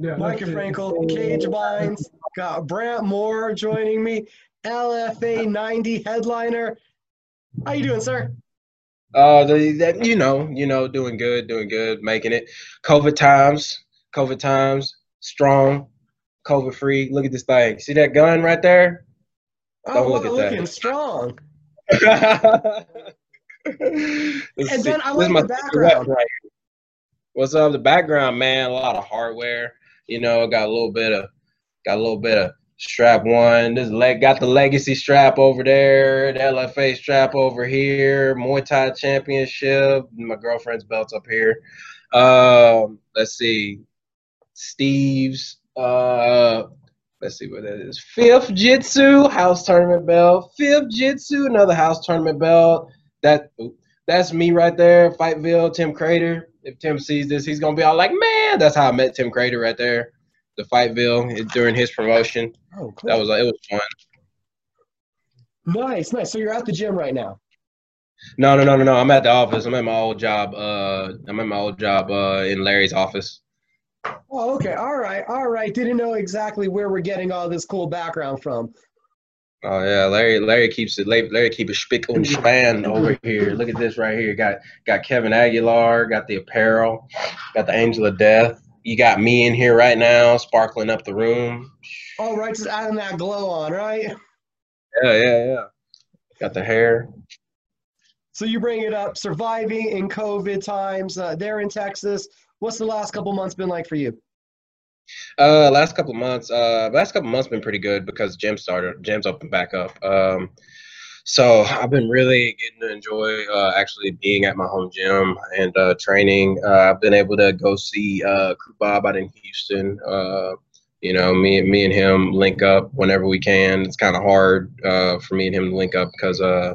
Yeah, Micah Frankel, Cage Binds, got Brant Moore joining me, LFA 90 headliner. How you doing, sir? Uh, the, that you know, you know, doing good, doing good, making it. COVID times, COVID times, strong, COVID free. Look at this thing. See that gun right there? Oh, Don't look at looking that. strong. and then I like the background. Right What's up? The background, man. A lot of hardware. You know, got a little bit of, got a little bit of strap one. This leg got the legacy strap over there, the LFA strap over here, Muay Thai championship, my girlfriend's belt up here. Um, let's see, Steve's. Uh, let's see what that is. Fifth Jitsu house tournament belt. Fifth Jitsu, another house tournament belt. That that's me right there. Fightville, Tim Crater. If Tim sees this, he's gonna be all like, "Man, that's how I met Tim Crater right there." The Fightville during his promotion. Oh, cool. That was it was fun. Nice, nice. So you're at the gym right now. No, no, no, no, no. I'm at the office. I'm at my old job. Uh, I'm at my old job uh, in Larry's office. Oh, okay. All right. All right. Didn't know exactly where we're getting all this cool background from. Oh yeah, Larry. Larry keeps it. Larry keep a spick on span over here. Look at this right here. Got got Kevin Aguilar. Got the apparel. Got the Angel of Death. You got me in here right now, sparkling up the room. All right, just adding that glow on, right? Yeah, yeah, yeah. Got the hair. So you bring it up, surviving in COVID times uh, there in Texas. What's the last couple months been like for you? Uh, last couple months, uh, last couple months been pretty good because gym started, gyms opened back up. Um, so I've been really getting to enjoy uh, actually being at my home gym and uh, training. Uh, I've been able to go see uh, Bob out in Houston. Uh, you know, me and me and him link up whenever we can. It's kind of hard uh, for me and him to link up because uh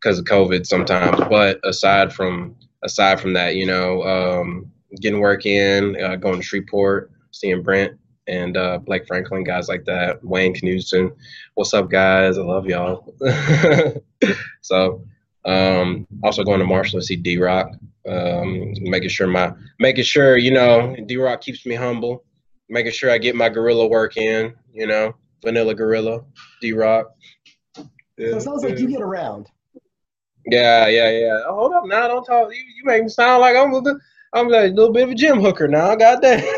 because of COVID sometimes. But aside from aside from that, you know, um, getting work in, uh, going to Shreveport, seeing Brent and uh, Blake Franklin, guys like that, Wayne Knudsen. What's up, guys? I love y'all. so, um, also going to Marshall to see D Rock, um, making sure my making sure you know D Rock keeps me humble, making sure I get my gorilla work in. You know, vanilla gorilla, D Rock. So it sounds like you get around. Yeah, yeah, yeah. Oh, hold up now, don't talk. You, you make me sound like I'm a, I'm like a little bit of a gym hooker now. God damn.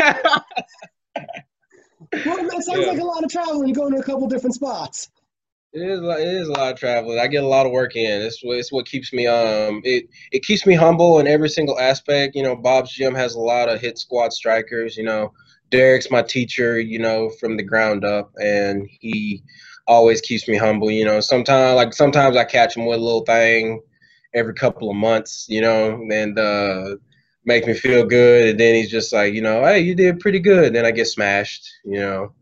well, it sounds yeah. like a lot of traveling, going to a couple different spots. It is, it is a lot of traveling. I get a lot of work in. It's, it's what keeps me um it it keeps me humble in every single aspect. You know, Bob's gym has a lot of hit squad strikers. You know, Derek's my teacher. You know, from the ground up, and he always keeps me humble. You know, sometimes like sometimes I catch him with a little thing every couple of months. You know, and uh, make me feel good. And then he's just like, you know, hey, you did pretty good. And then I get smashed, you know,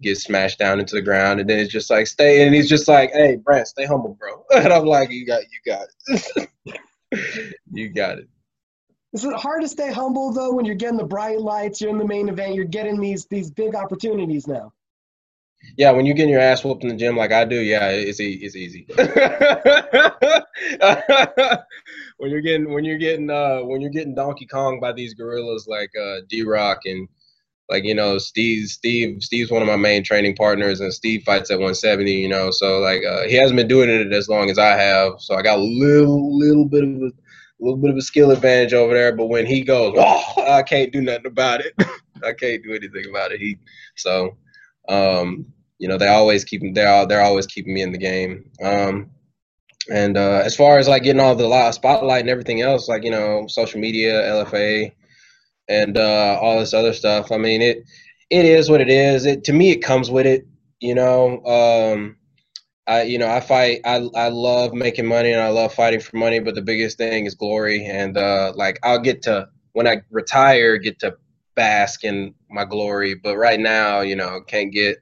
get smashed down into the ground. And then it's just like, stay. And he's just like, hey, Brent, stay humble, bro. And I'm like, you got, you got it. you got it. Is it hard to stay humble though when you're getting the bright lights, you're in the main event, you're getting these these big opportunities now? Yeah, when you're getting your ass whooped in the gym like I do, yeah, it's it's easy. when you're getting when you're getting uh when you're getting Donkey Kong by these gorillas like uh D Rock and like you know Steve Steve Steve's one of my main training partners and Steve fights at 170 you know so like uh, he hasn't been doing it as long as I have so I got a little little bit of a little bit of a skill advantage over there but when he goes oh I can't do nothing about it I can't do anything about it he so um you know they always keep they're they're always keeping me in the game um and uh, as far as like getting all the spotlight and everything else, like you know, social media, LFA, and uh, all this other stuff. I mean, it it is what it is. It to me, it comes with it. You know, um, I you know I fight. I I love making money and I love fighting for money. But the biggest thing is glory. And uh, like I'll get to when I retire, get to bask in my glory. But right now, you know, can't get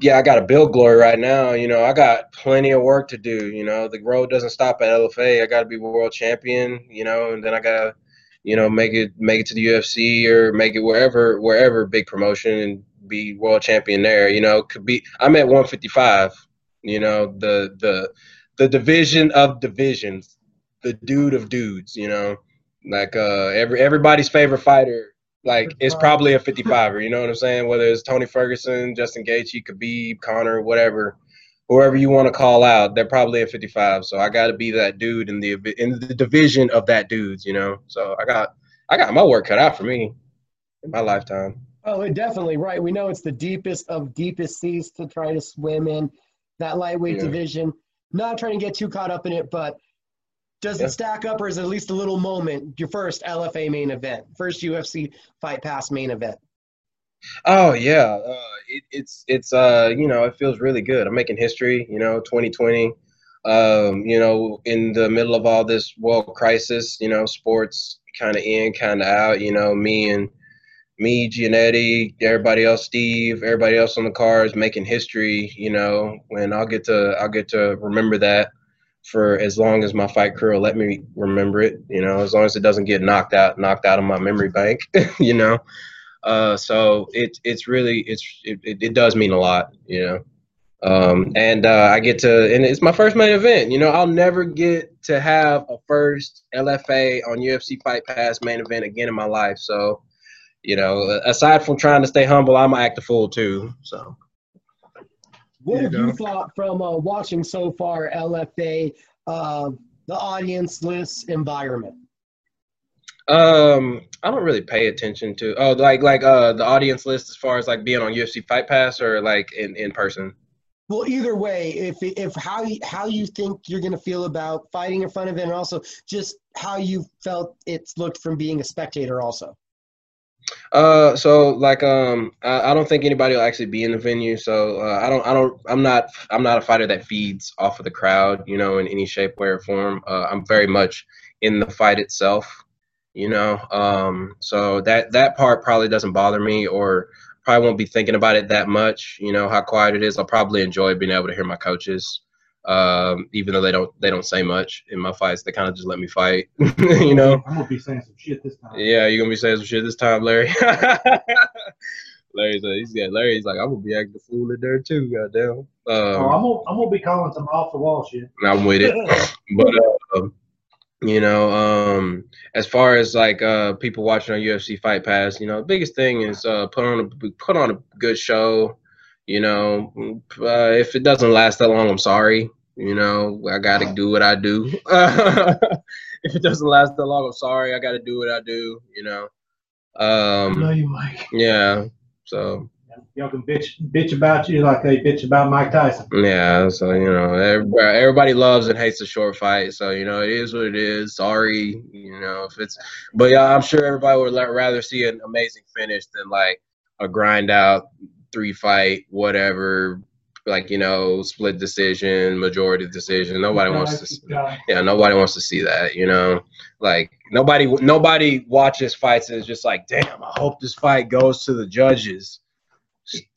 yeah, I got to build glory right now. You know, I got plenty of work to do. You know, the road doesn't stop at LFA. I got to be world champion. You know, and then I got to, you know, make it make it to the UFC or make it wherever wherever big promotion and be world champion there. You know, could be. I'm at 155. You know, the the the division of divisions, the dude of dudes. You know, like uh, every everybody's favorite fighter like it's probably a 55er. You know what I'm saying? Whether it's Tony Ferguson, Justin Gaethje, Khabib, Conor, whatever, whoever you want to call out, they're probably a 55. So I got to be that dude in the in the division of that dudes. You know, so I got I got my work cut out for me in my lifetime. Oh, definitely right. We know it's the deepest of deepest seas to try to swim in that lightweight yeah. division. Not trying to get too caught up in it, but does yeah. it stack up or is it at least a little moment your first LFA main event, first UFC Fight Pass main event? Oh yeah, uh, it, it's it's uh you know it feels really good. I'm making history. You know, 2020. Um, you know, in the middle of all this world crisis, you know, sports kind of in, kind of out. You know, me and me, Giannetti, everybody else, Steve, everybody else on the cars making history. You know, and I'll get to I'll get to remember that for as long as my fight career let me remember it. You know, as long as it doesn't get knocked out knocked out of my memory bank. you know, uh, so it it's really it's it, it, does mean a lot. You know. Um, and uh, I get to, and it's my first main event. You know, I'll never get to have a first LFA on UFC Fight Pass main event again in my life. So, you know, aside from trying to stay humble, I'm act a fool too. So. What have you thought from uh, watching so far LFA, uh, the audience list environment? Um, I don't really pay attention to oh like like uh the audience list as far as like being on UFC Fight Pass or like in in person. Well, either way, if if how you, how you think you're going to feel about fighting in front of it, and also just how you felt it's looked from being a spectator, also. Uh, so like um, I, I don't think anybody will actually be in the venue. So uh, I don't, I don't, I'm not, I'm not a fighter that feeds off of the crowd, you know, in any shape, way, or form. Uh, I'm very much in the fight itself, you know. Um, so that that part probably doesn't bother me, or probably won't be thinking about it that much. You know how quiet it is. I'll probably enjoy being able to hear my coaches um, even though they don't they don't say much in my fights. They kind of just let me fight. you know. I'm gonna be saying some shit this time. Yeah, you're gonna be saying some shit this time, Larry. Larry's like, he's got Larry's like I'm gonna be acting fool in there too. Goddamn. Um, oh, I'm gonna I'm gonna be calling some off the wall shit. I'm with it, but. Uh, you know, um, as far as like uh, people watching on UFC Fight Pass, you know, the biggest thing is uh, put on a put on a good show. You know, uh, if it doesn't last that long, I'm sorry. You know, I got to do what I do. if it doesn't last that long, I'm sorry. I got to do what I do. You know. Um, I know you, Mike. Yeah. So. Y'all can bitch bitch about you like they bitch about Mike Tyson. Yeah, so you know, everybody, everybody loves and hates a short fight. So you know, it is what it is. Sorry, you know, if it's, but yeah, I'm sure everybody would rather see an amazing finish than like a grind out three fight, whatever, like you know, split decision, majority decision. Nobody wants to. See, yeah, nobody wants to see that. You know, like nobody nobody watches fights and is just like, damn, I hope this fight goes to the judges.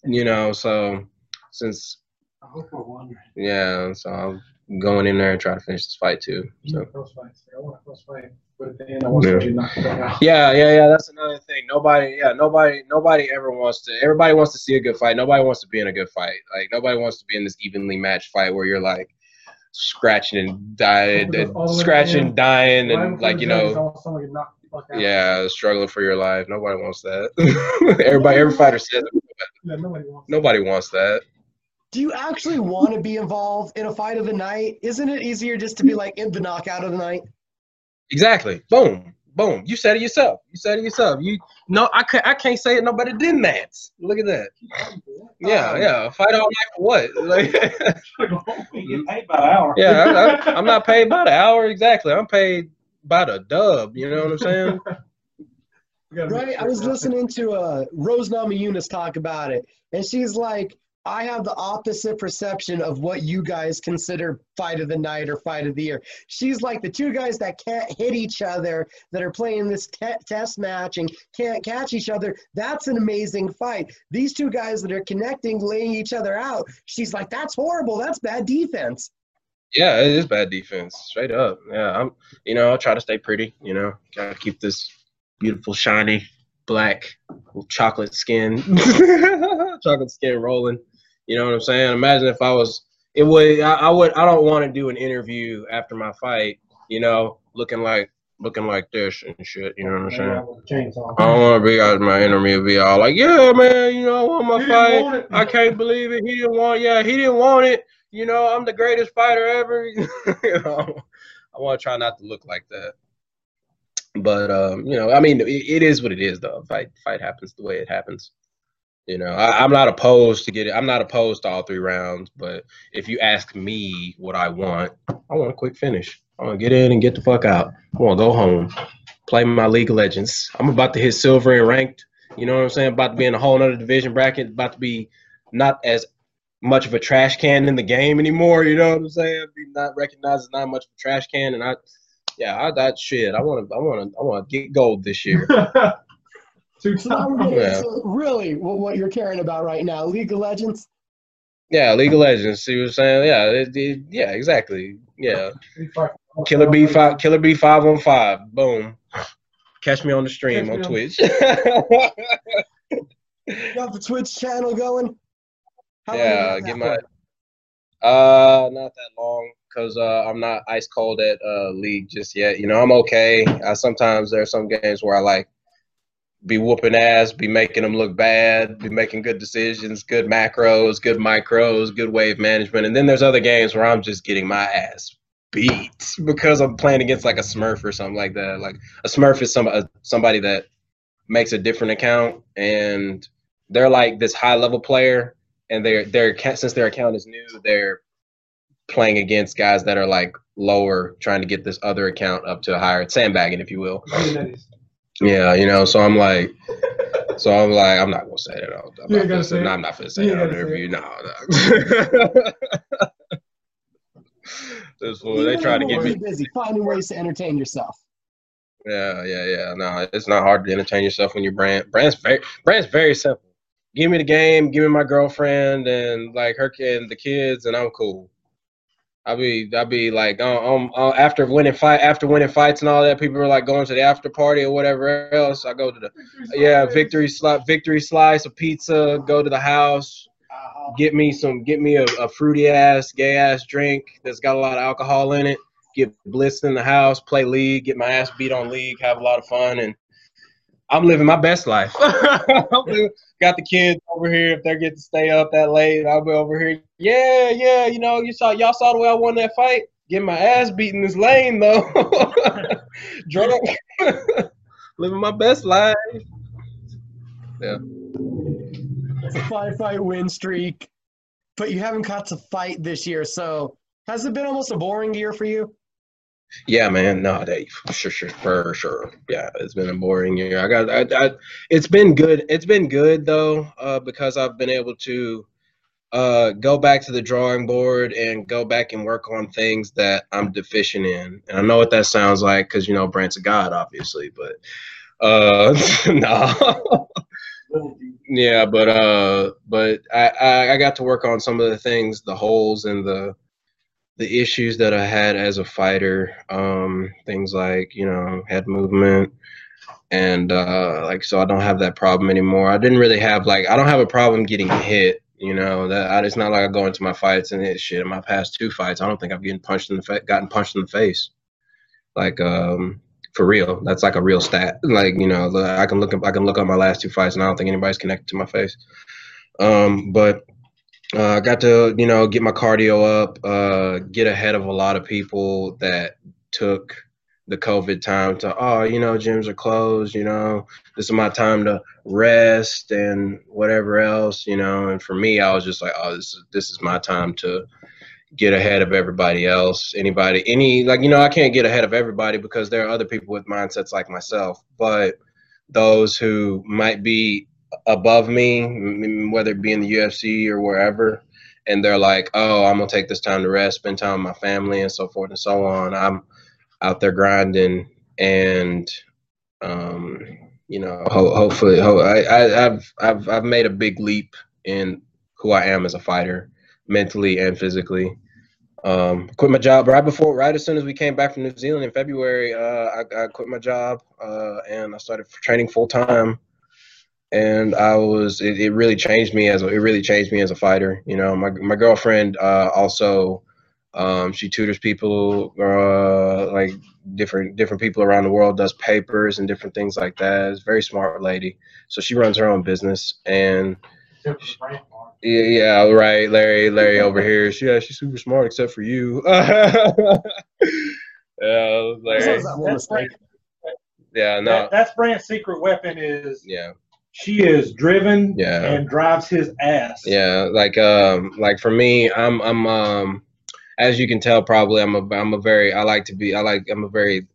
You know, so since. I hope we're wondering. Yeah, so I'm going in there and trying to finish this fight too. So. I want a close fight yeah. yeah, yeah, yeah. That's another thing. Nobody, yeah, nobody, nobody ever wants to. Everybody wants to see a good fight. Nobody wants to be in a good fight. Like nobody wants to be in this evenly matched fight where you're like scratching and dying, scratching, dying, and like you know, yeah, struggling for your life. Nobody wants that. everybody, every fighter says it. Yeah, nobody wants. Nobody wants that. Do you actually want to be involved in a fight of the night? Isn't it easier just to be like in the knockout of the night? Exactly. Boom. Boom. You said it yourself. You said it yourself. You no, I can't. I can't say it. Nobody did that. Look at that. Yeah, yeah. Fight all night for what? Like, you paid by the hour. Yeah, I, am not paid by the hour exactly. I'm paid by the dub. You know what I'm saying? right. I was listening to uh, Rose Namajunas talk about it, and she's like, I have the opposite perception of what you guys consider fight of the night or fight of the year. She's like the two guys that can't hit each other, that are playing this te- test match and can't catch each other. That's an amazing fight. These two guys that are connecting, laying each other out. She's like, that's horrible. That's bad defense. Yeah, it is bad defense, straight up. Yeah, I'm. You know, I'll try to stay pretty. You know, gotta keep this beautiful, shiny, black, chocolate skin, chocolate skin rolling. You know what I'm saying? Imagine if I was, it would, I, I would, I don't want to do an interview after my fight, you know, looking like looking like this and shit. You know what I'm saying? I don't want to be out my interview be all like, yeah, man, you know, I want my he fight. I can't believe it. He didn't want. Yeah, he didn't want it. You know, I'm the greatest fighter ever. you know, I want to try not to look like that. But um, you know, I mean, it, it is what it is, though. Fight, fight happens the way it happens. You know, I, am not opposed to get it. I'm not opposed to all three rounds, but if you ask me what I want, I want a quick finish. I want to get in and get the fuck out. I want to go home, play my League of Legends. I'm about to hit silver and ranked. You know what I'm saying? About to be in a whole other division bracket. About to be not as much of a trash can in the game anymore. You know what I'm saying? Be not recognized as not much of a trash can, and I, yeah, I that shit. I want to, I want to, I want to get gold this year. Two times. Yeah. So really, what you're caring about right now, League of Legends? Yeah, League of Legends. See what I'm saying? Yeah, it, it, yeah, exactly. Yeah. Killer B five, Killer B five on five. Boom. Catch me on the stream on, on Twitch. got the Twitch channel going? How yeah, get my. Uh, not that long because uh, I'm not ice cold at uh, league just yet. You know, I'm okay. I sometimes there are some games where I like be whooping ass, be making them look bad, be making good decisions, good macros, good micros, good wave management. And then there's other games where I'm just getting my ass beat because I'm playing against like a Smurf or something like that. Like a Smurf is some uh, somebody that makes a different account and they're like this high level player and they're they're since their account is new, they're playing against guys that are like lower, trying to get this other account up to a higher sandbagging, if you will. Yeah, you know, so I'm like, so I'm like, I'm not gonna say that. I'm, not gonna say, no, I'm not gonna say that on the interview. No, no. this fool, they try to get me busy finding ways to entertain yourself. Yeah, yeah, yeah. No, it's not hard to entertain yourself when you're brand. Brand's very, brand's very simple. Give me the game, give me my girlfriend and like her kid and the kids, and I'm cool. I'll be I'll be like um, um after winning fight after winning fights and all that people are like going to the after party or whatever else. I go to the yeah victory slice victory slice a pizza go to the house get me some get me a, a fruity ass gay ass drink that's got a lot of alcohol in it get blitzed in the house play league get my ass beat on league have a lot of fun and I'm living my best life. Got the kids over here. If they get to stay up that late, I'll be over here. Yeah, yeah. You know, you saw y'all saw the way I won that fight. Get my ass beat in this lane though. Drunk. living my best life. Yeah. It's a five fight win streak, but you haven't got to fight this year. So has it been almost a boring year for you? Yeah, man. No, Dave. Sure, sure, for sure. Yeah, it's been a boring year. I got. I, I, it's been good. It's been good though, uh, because I've been able to uh, go back to the drawing board and go back and work on things that I'm deficient in. And I know what that sounds like because you know Brant's a god, obviously, but uh, no. yeah, but uh, but I, I I got to work on some of the things, the holes and the the issues that I had as a fighter, um, things like you know head movement, and uh, like so I don't have that problem anymore. I didn't really have like I don't have a problem getting hit. You know that I, it's not like I go into my fights and hit shit. In my past two fights, I don't think I've getting punched in the fa- gotten punched in the face, like um for real. That's like a real stat. Like you know I can look up I can look up my last two fights and I don't think anybody's connected to my face. Um, but uh, I got to, you know, get my cardio up, uh, get ahead of a lot of people that took the COVID time to, oh, you know, gyms are closed, you know, this is my time to rest and whatever else, you know. And for me, I was just like, oh, this is this is my time to get ahead of everybody else. Anybody, any like, you know, I can't get ahead of everybody because there are other people with mindsets like myself, but those who might be above me, whether it be in the UFC or wherever, and they're like, "Oh, I'm gonna take this time to rest, spend time with my family, and so forth and so on." I'm out there grinding, and um, you know, ho- hopefully, ho- I, have I've I've made a big leap in who I am as a fighter, mentally and physically. Um, quit my job right before, right as soon as we came back from New Zealand in February. Uh, I, I quit my job uh, and I started training full time and I was it, it, really changed me as a, it really changed me as a fighter. You know, my my girlfriend uh, also Um, she tutors people, uh, like different different people around the world, does papers and different things like that. It's a very smart lady. So she runs her own business, and yeah, yeah, right, Larry, Larry over here. She, yeah, she's super smart, except for you. yeah, Larry. Yeah, no. That, that's Brand's secret weapon is yeah. She is driven Yeah. and drives his ass. Yeah, like um, like for me, I'm I'm um, as you can tell, probably I'm a I'm a very I like to be I like I'm a very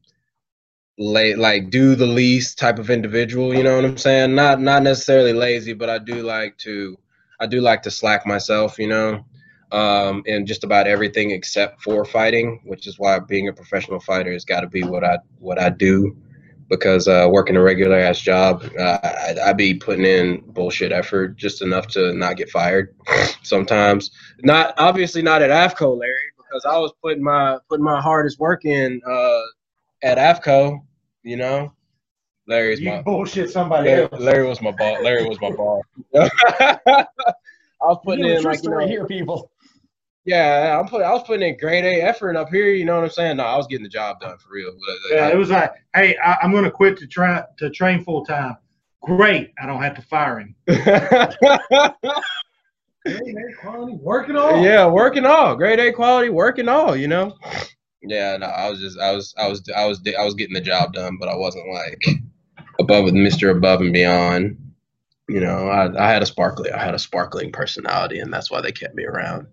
late like do the least type of individual. You know what I'm saying? Not not necessarily lazy, but I do like to I do like to slack myself. You know, um, and just about everything except for fighting, which is why being a professional fighter has got to be what I what I do. Because uh, working a regular ass job, uh, I, I be putting in bullshit effort just enough to not get fired. Sometimes, not obviously not at AFCO, Larry, because I was putting my putting my hardest work in uh, at AFCO. You know, Larry's You my bullshit somebody Larry, else. Larry was my boss. Larry was my boss. I was putting You in like you know, here, people. Yeah, I'm put, I was putting in grade A effort up here. You know what I'm saying? No, I was getting the job done for real. But, uh, Yeah, it was like, hey, I, I'm going to quit to try to train full time. Great, I don't have to fire him. Grade A quality, working all. yeah, working all grade A quality, working all. You know. Yeah, no, I was just, I was, I was, I was, I was getting the job done, but I wasn't like above with Mr. Above and Beyond. You know, I, I had a sparkly, I had a sparkling personality, and that's why they kept me around.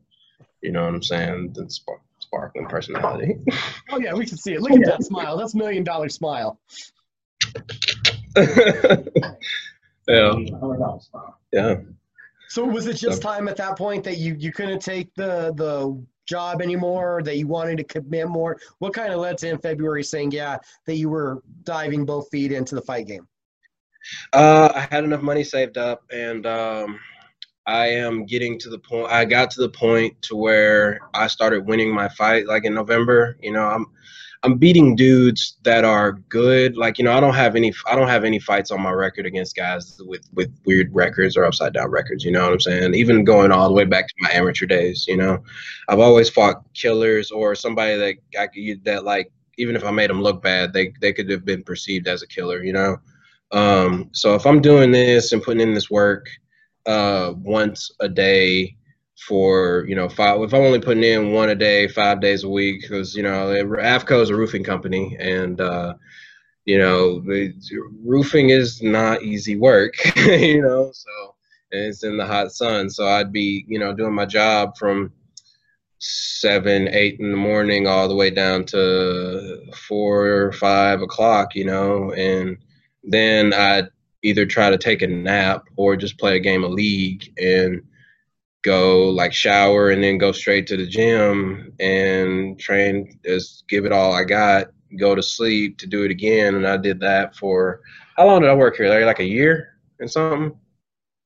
You know what I'm saying? The spark, sparkling personality. Oh yeah, we can see it. Look at that smile. That's million dollar smile. yeah, yeah. So was it just time at that point that you you couldn't take the the job anymore, that you wanted to commit more? What kind of led to in February saying yeah that you were diving both feet into the fight game? Uh, I had enough money saved up, and um, I am getting to the point. I got to the point to where I started winning my fight, like in November. You know, I'm I'm beating dudes that are good. Like you know, I don't have any. I don't have any fights on my record against guys with with weird records or upside down records. You know what I'm saying? Even going all the way back to my amateur days. You know, I've always fought killers or somebody that I could that like. Even if I made them look bad, they they could have been perceived as a killer. You know. Um, so if I'm doing this and putting in this work uh, once a day for you know five, if I'm only putting in one a day, five days a week, because you know AFCO is a roofing company, and uh, you know roofing is not easy work, you know. So and it's in the hot sun, so I'd be you know doing my job from seven, eight in the morning all the way down to four or five o'clock, you know, and then I'd either try to take a nap or just play a game of league and go like shower and then go straight to the gym and train just give it all I got, go to sleep to do it again. And I did that for how long did I work here? Like, like a year and something?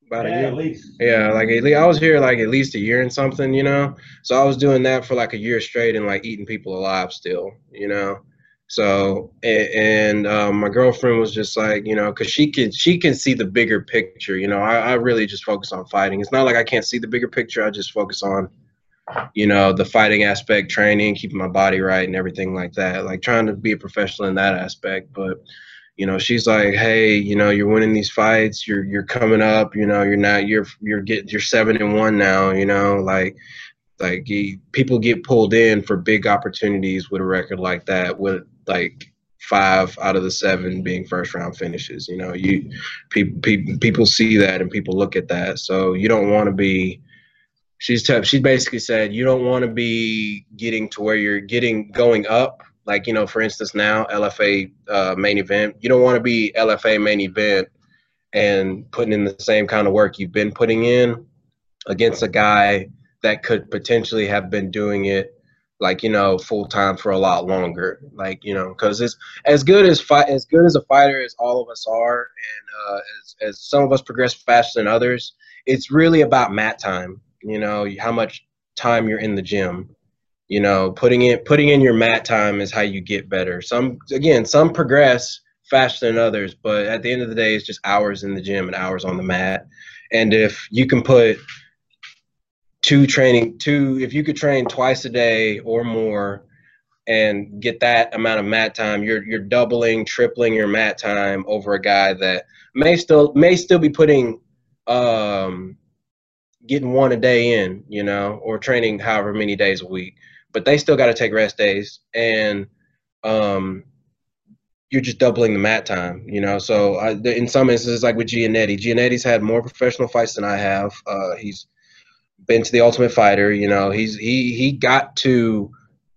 About Yeah, a year. at least. Yeah, like at least, I was here like at least a year and something, you know. So I was doing that for like a year straight and like eating people alive still, you know. So and, and um, my girlfriend was just like, you know, because she can she can see the bigger picture, you know. I, I really just focus on fighting. It's not like I can't see the bigger picture. I just focus on, you know, the fighting aspect, training, keeping my body right, and everything like that. Like trying to be a professional in that aspect, but you know she's like hey you know you're winning these fights you're you're coming up you know you're not you're you're getting you're seven and one now you know like like people get pulled in for big opportunities with a record like that with like five out of the seven being first round finishes you know? You people people see that and people look at that. So you don't want to be she's tough she basically said you don't want to be getting to where you're getting going up. Like you know for instance now lfa uh, main event you don't want to be lfa main event and putting in the same kind of work you've been putting in against a guy that could potentially have been doing it like you know full time for a lot longer. Like you know because it's as good as fight as good as a fighter as all of us are and uh, as, as some of us progress faster than others it's really about mat time you know how much time you're in the gym. You know putting in putting in your mat time is how you get better. Some again some progress faster than others but at the end of the day it's just hours in the gym and hours on the mat. And if you can put two training two if you could train twice a day or more and get that amount of mat time you're you're doubling tripling your mat time over a guy that may still may still be putting um getting one a day in you know or training however many days a week but they still got to take rest days and um you're just doubling the mat time, you know. So I, in some instances, like with Giannetti, Giannetti's had more professional fights than I have. Uh, he's been to the Ultimate Fighter, you know. He's he he got to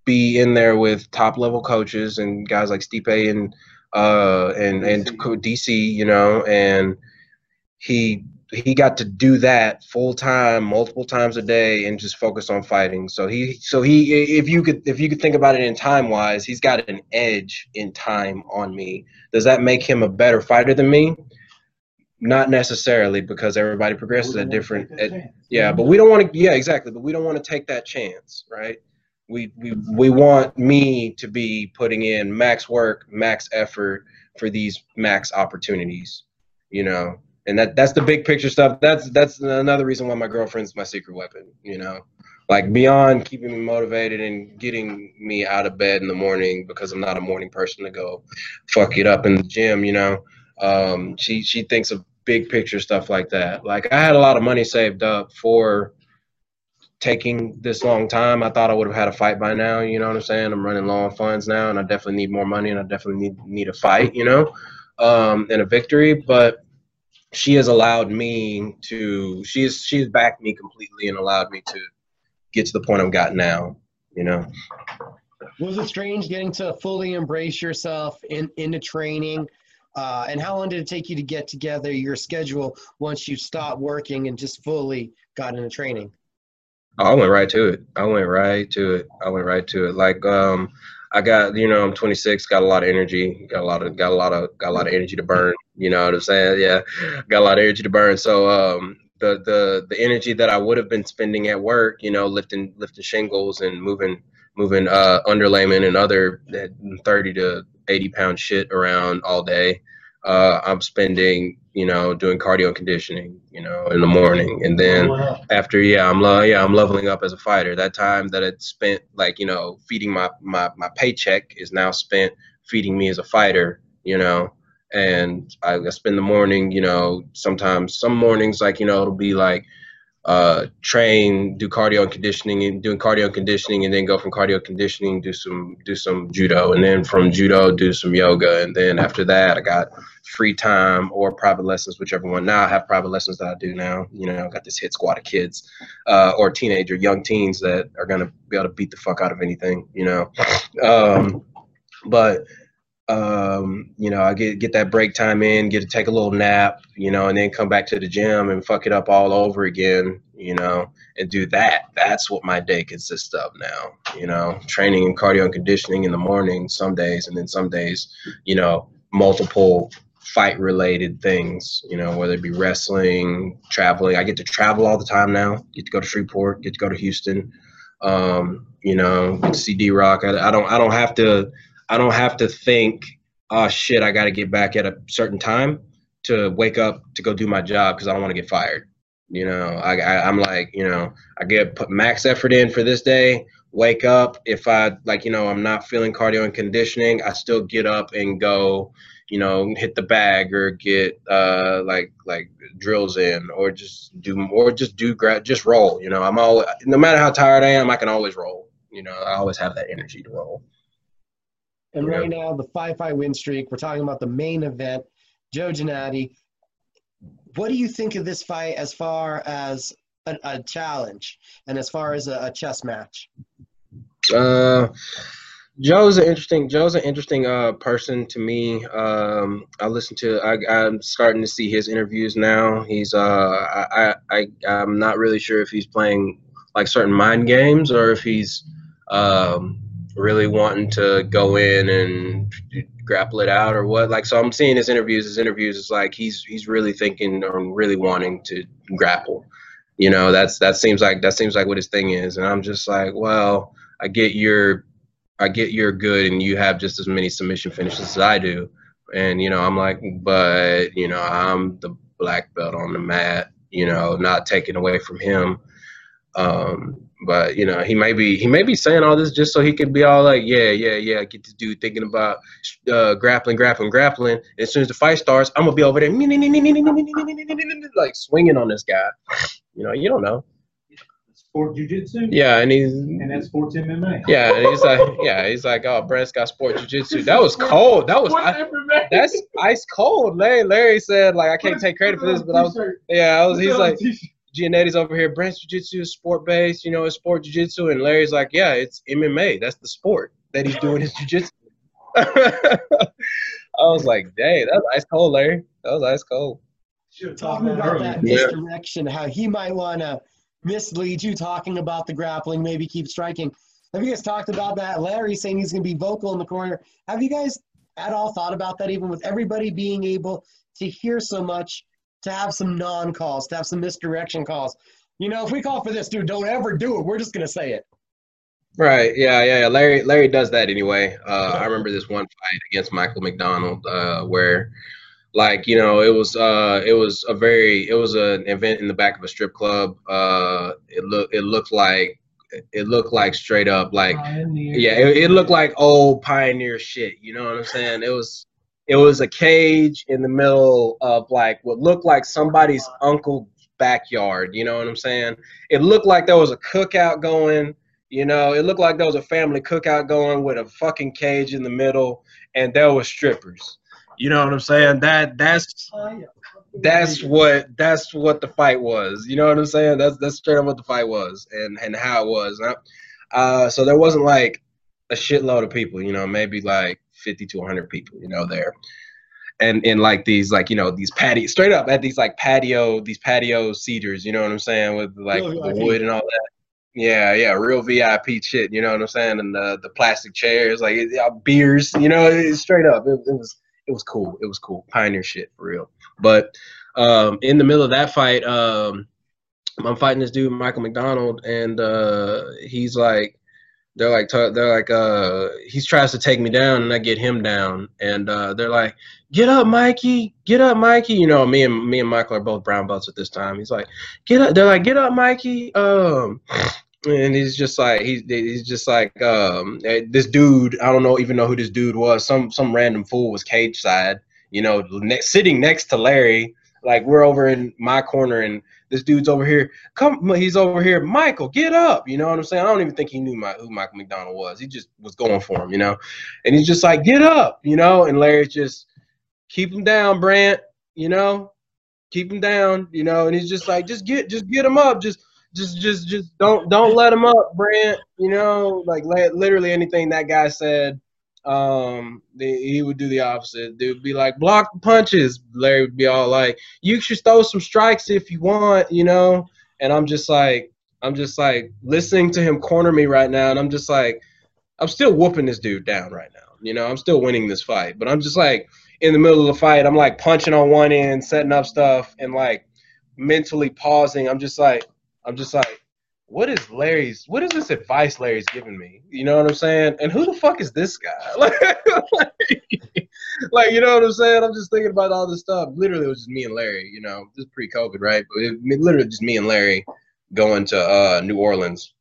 be in there with top level coaches and guys like Stipe and uh and and DC, you know, and he he got to do that full time multiple times a day and just focus on fighting. So he so he if you could if you could think about it in time wise he's got an edge in time on me. Does that make him a better fighter than me not necessarily because everybody progresses at different at, yeah but we don't want to yeah exactly but we don't want to take that chance right we we we want me to be putting in max work max effort for these max opportunities you know and that that's the big picture stuff. That's that's another reason why my girlfriend's my secret weapon. You know, like beyond keeping me motivated and getting me out of bed in the morning because I'm not a morning person to go fuck it up in the gym. You know, um, she she thinks of big picture stuff like that. Like I had a lot of money saved up for taking this long time. I thought I would have had a fight by now. You know what I'm saying? I'm running low on funds now, and I definitely need more money, and I definitely need need a fight. You know, um, and a victory, but she has allowed me to She's she's backed me completely and allowed me to get to the point I've got now. You know. Was it strange getting to fully embrace yourself in into training? Uh, and how long did it take you to get together your schedule once you stopped working and just fully got into training? Oh, I went right to it. I went right to it. I went right to it. Like um, I got you know I'm 26, got a lot of energy, got a lot of got a lot of got a lot of energy to burn. You know what I'm saying? Yeah, got a lot of energy to burn. So um, the the the energy that I would have been spending at work, you know, lifting lifting shingles and moving moving uh, underlayment and other 30 to 80 pound shit around all day. Uh, I'm spending you know, doing cardio conditioning, you know, in the morning, and then after, yeah, I'm lo- yeah, I'm leveling up as a fighter. That time that it spent, like, you know, feeding my my my paycheck is now spent feeding me as a fighter, you know, and I, I spend the morning, you know, sometimes some mornings, like, you know, it'll be like uh, train, do cardio and conditioning, and doing cardio and conditioning, and then go from cardio conditioning, do some do some judo, and then from judo do some yoga, and then after that I got free time or private lessons, whichever one. Now I have private lessons that I do now. You know, I got this hit squad of kids uh, or teenager, young teens that are gonna be able to beat the fuck out of anything. You know, um, but um, you know, I get get that break time in, get to take a little nap, you know, and then come back to the gym and fuck it up all over again, you know, and do that. That's what my day consists of now, you know, training and cardio and conditioning in the morning some days, and then some days, you know, multiple fight related things, you know, whether it be wrestling, traveling. I get to travel all the time now. Get to go to Shreveport, get to go to Houston, um, you know, see D Rock. I, I don't I don't have to I don't have to think, oh shit, I got to get back at a certain time to wake up to go do my job because I don't want to get fired. You know, I, I am like, you know, I get put max effort in for this day. Wake up if I like, you know, I'm not feeling cardio and conditioning. I still get up and go, you know, hit the bag or get uh like like drills in or just do or just do just roll. You know, I'm all no matter how tired I am, I can always roll. You know, I always have that energy to roll. And right now, the five fight win streak. We're talking about the main event. Joe Giannetti. What do you think of this fight as far as a, a challenge and as far as a, a chess match? Uh, Joe's an interesting. Joe's an interesting uh, person to me. Um, I listen to. I, I'm starting to see his interviews now. He's. Uh, I, I. I'm not really sure if he's playing like certain mind games or if he's. Um, really wanting to go in and grapple it out or what like so i'm seeing his interviews his interviews is like he's he's really thinking or really wanting to grapple. You know that's that seems like that seems like what his thing is. And i'm just like well i get your i get you're good and you have just as many submission finishes as i do. And you know i'm like but you know i'm the black belt on the mat you know not taken away from him. Um, but you know, he may be he may be saying all this just so he could be all like, yeah, yeah, yeah, get this dude thinking about uh, grappling, grappling, grappling. And as soon as the fight starts, I'm gonna be over there like swinging on this guy. You know, you don't know. Sport jujitsu. Yeah, and he's And that's sports MMA. yeah, and he's like, yeah, he's like, oh, Brent's got sport jujitsu. That was cold. That was I, that's ice cold. Larry, Larry said like I can't take credit for this, but I was yeah, I was. He's like. Giannetti's over here. Brent's jiu-jitsu is sport based, you know, it's sport jiu-jitsu. And Larry's like, yeah, it's MMA. That's the sport that he's doing his jiu-jitsu. I was like, dang, that's ice cold, Larry. That was ice cold. Talking about that Yeah. misdirection, how he might want to mislead you, talking about the grappling, maybe keep striking. Have you guys talked about that? Larry saying he's going to be vocal in the corner. Have you guys at all thought about that, even with everybody being able to hear so much, to have some non calls, to have some misdirection calls? You know, if we call for this, dude, don't ever do it. We're just going to say it. Right. Yeah. Yeah. yeah. Larry. Larry does that anyway. Uh, I remember this one fight against Michael McDonald, uh, where, like, you know, it was uh, it was a very it was an event in the back of a strip club. Uh, it looked it looked like it looked like straight up like yeah, it, it looked like old pioneer shit. You know what I'm saying? It was it was a cage in the middle of like what looked like somebody's uncle backyard. You know what I'm saying? It looked like there was a cookout going. You know, it looked like there was a family cookout going with a fucking cage in the middle, and there were strippers. You know what I'm saying? That that's that's what that's what the fight was. You know what I'm saying? That's that's straight up what the fight was and and how it was. Uh, so there wasn't like a shitload of people. You know, maybe like 50 to 100 people. You know, there. And in like these like you know these patio straight up at these like patio these patio cedars you know what I'm saying with like the wood and all that yeah yeah real VIP shit you know what I'm saying and the the plastic chairs like beers you know it's straight up it, it was it was cool it was cool pioneer shit for real but um, in the middle of that fight, um, I'm fighting this dude, Michael McDonald, and uh, he's like, they're like, they're like, uh, he tries to take me down, and I get him down, and uh, they're like, get up, Mikey, get up, Mikey. You know, me and me and Michael are both brown belts at this time. He's like, get up. They're like, get up, Mikey. Um, and he's just like he's he's just like um this dude. I don't know even know who this dude was. Some some random fool was cage side. You know, ne- sitting next to Larry. Like we're over in my corner and this dude's over here. Come, he's over here. Michael, get up. You know what I'm saying? I don't even think he knew my, who Michael McDonald was. He just was going for him, you know. And he's just like, get up, you know. And Larry's just keep him down, Brant. You know, keep him down, you know. And he's just like, just get, just get him up, just. Just, just, just don't, don't let him up, Brant. You know, like literally anything that guy said, um, he would do the opposite. They would be like, block the punches. Larry would be all like, you should throw some strikes if you want, you know. And I'm just like, I'm just like listening to him corner me right now, and I'm just like, I'm still whooping this dude down right now. You know, I'm still winning this fight, but I'm just like in the middle of the fight, I'm like punching on one end, setting up stuff, and like mentally pausing. I'm just like, I'm just like, what is Larry's? What is this advice Larry's giving me? You know what I'm saying? And who the fuck is this guy? Like, like, like, you know what I'm saying? I'm just thinking about all this stuff. Literally, it was just me and Larry. You know, this is pre-COVID, right? But it, literally just me and Larry going to uh, New Orleans.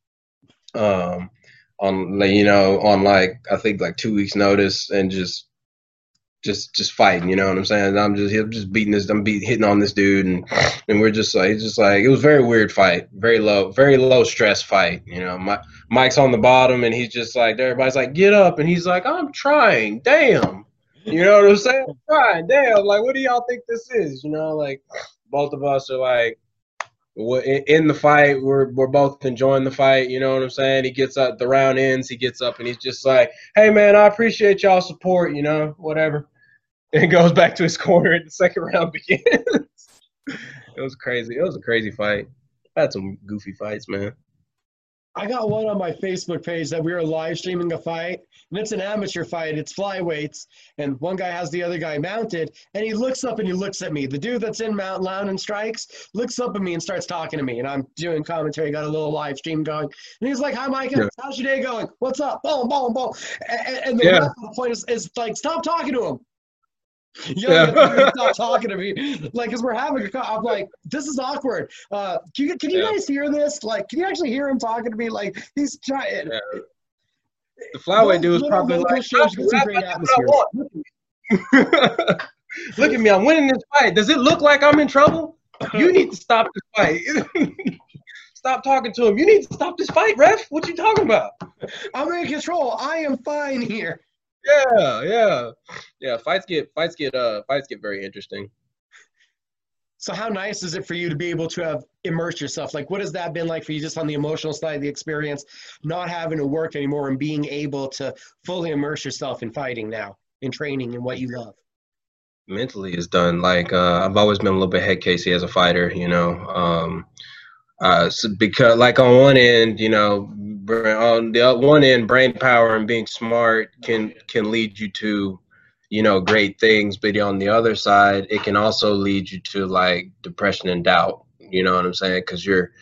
Um, on you know on like I think like two weeks notice and just just just fighting you know what I'm saying? I'm just I'm just beating this I'm beat, hitting on this dude and and we're just like just like it was very weird fight very low very low stress fight you know? My Mike's on the bottom and he's just like everybody's like get up and he's like I'm trying damn. You know what I'm saying? I'm trying damn like what do y'all think this is? You know like both of us are like in the fight we're we're both enjoying the fight you know what i'm saying? He gets up the round ends he gets up and he's just like hey man i appreciate y'all support you know whatever and goes back to his corner and the second round begins it was crazy it was a crazy fight I had some goofy fights man I got one on my Facebook page that we were live streaming a fight, and it's an amateur fight. It's flyweights, and one guy has the other guy mounted, and he looks up and he looks at me. The dude that's in Mount Loud and Strikes looks up at me and starts talking to me, and I'm doing commentary, got a little live stream going, and he's like, "Hi, Micah, Yeah. how's your day going? What's up? Boom, boom, boom." And, and the Yeah. the point is, is like, stop talking to him. Yeah, yeah. stop talking to me. Like, cause we're having a, I'm like, this is awkward. Uh, can you, can you yeah. guys hear this? Like, can you actually hear him talking to me? Like, he's trying. Yeah. The flyweight dude was probably like, shows get some great atmosphere. look at me, I'm winning this fight. Does it look like I'm in trouble? You need to stop this fight. stop talking to him. You need to stop this fight, ref. What you talking about? I'm in control. I am fine here. Yeah, yeah, yeah. Fights get fights get uh fights get very interesting. So how nice is it for you to be able to have immersed yourself? Like, what has that been like for you, just on the emotional side, of the experience, not having to work anymore, and being able to fully immerse yourself in fighting now, in training, and what you love? Mentally is done. Like uh, I've always been a little bit head casey as a fighter, you know. Um, uh, so because like on one end, you know, on the one end, brain power and being smart can can lead you to, you know, great things. But on the other side, it can also lead you to like depression and doubt. You know what I'm saying? Because you're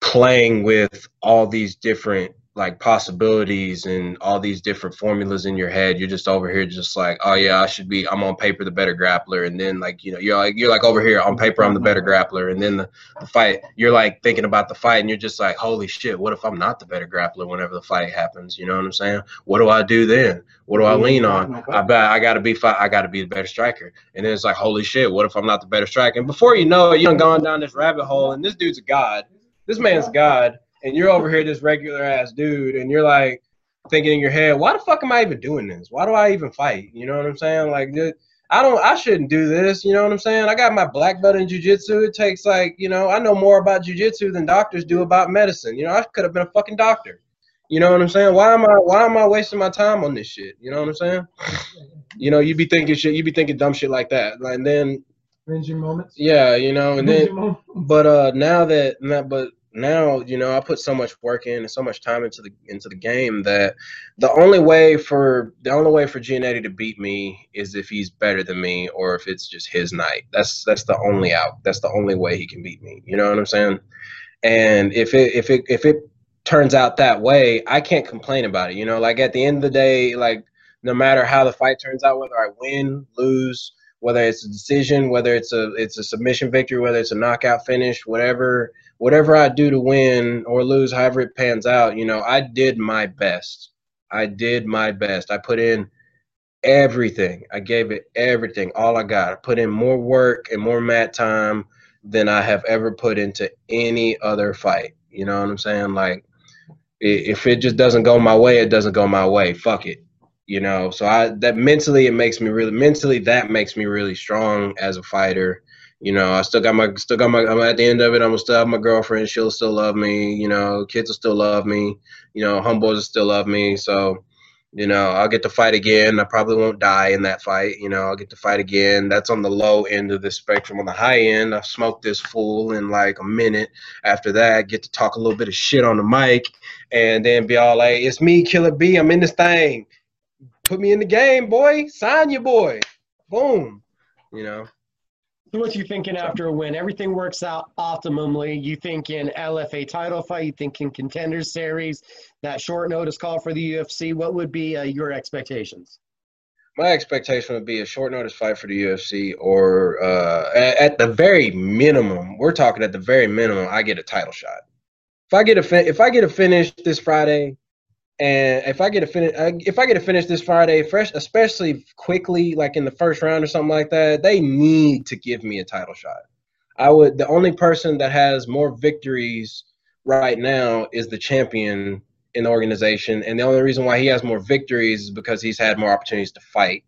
playing with all these different like possibilities and all these different formulas in your head. You're just over here, just like, oh yeah, I should be. I'm on paper the better grappler, and then like you know, you're like you're like over here on paper, I'm the better grappler, and then the, the fight, you're like thinking about the fight, and you're just like, holy shit, what if I'm not the better grappler whenever the fight happens? You know what I'm saying? What do I do then? What do I lean on? I bet I got to be I got to be the better striker, and then it's like, holy shit, what if I'm not the better striker? And before you know it, you're gone down this rabbit hole, and this dude's a god. This man's god and you're over here this regular ass dude and you're like thinking in your head why the fuck am i even doing this? Why do i even fight? You know what i'm saying? Like i don't i shouldn't do this you know what i'm saying? I got my black belt in jiu-jitsu. It takes like you know i know more about jiu-jitsu than doctors do about medicine. You know i could have been a fucking doctor. You know what i'm saying? Why am i why am i wasting my time on this shit? You know what i'm saying? You know you be thinking shit you be thinking dumb shit like that. And then moments? Yeah you know and then but uh now that but now you know i put so much work in and so much time into the into the game that the only way for the only way for Giannetti to beat me is if he's better than me or if it's just his night. That's that's the only out that's the only way he can beat me. You know what i'm saying? And if it if it if it turns out that way i can't complain about it. You know like at the end of the day like no matter how the fight turns out whether i win lose whether it's a decision whether it's a it's a submission victory whether it's a knockout finish whatever whatever I do to win or lose, however it pans out, you know, I did my best. I did my best. I put in everything. I gave it everything, all I got. I put in more work and more mat time than I have ever put into any other fight. You know what I'm saying? Like, if it just doesn't go my way, it doesn't go my way. Fuck it. You know, so I that mentally it makes me really mentally that makes me really strong as a fighter you know, I still got my still got my I'm at the end of it, I'm still have my girlfriend, she'll still love me, you know, kids will still love me, you know, homeboys will still love me. So, you know, I'll get to fight again. I probably won't die in that fight, you know, I'll get to fight again. That's on the low end of the spectrum. On the high end, I smoked this fool in like a minute. After that, get to talk a little bit of shit on the mic and then be all like, It's me, Killer B, I'm in this thing. Put me in the game, boy. Sign you boy. Boom. You know. So what you thinking after a win? Everything works out optimally. You think in LFA title fight? You think in contenders series? That short notice call for the UFC. What would be uh, your expectations? My expectation would be a short notice fight for the UFC, or uh, at the very minimum, we're talking at the very minimum, I get a title shot. If I get a fin- if I get a finish this Friday, and if I get a finish, uh, if I get a finish this Friday, fresh, especially quickly, like in the first round or something like that, they need to give me a title shot. I would. The only person that has more victories right now is the champion in the organization, and the only reason why he has more victories is because he's had more opportunities to fight.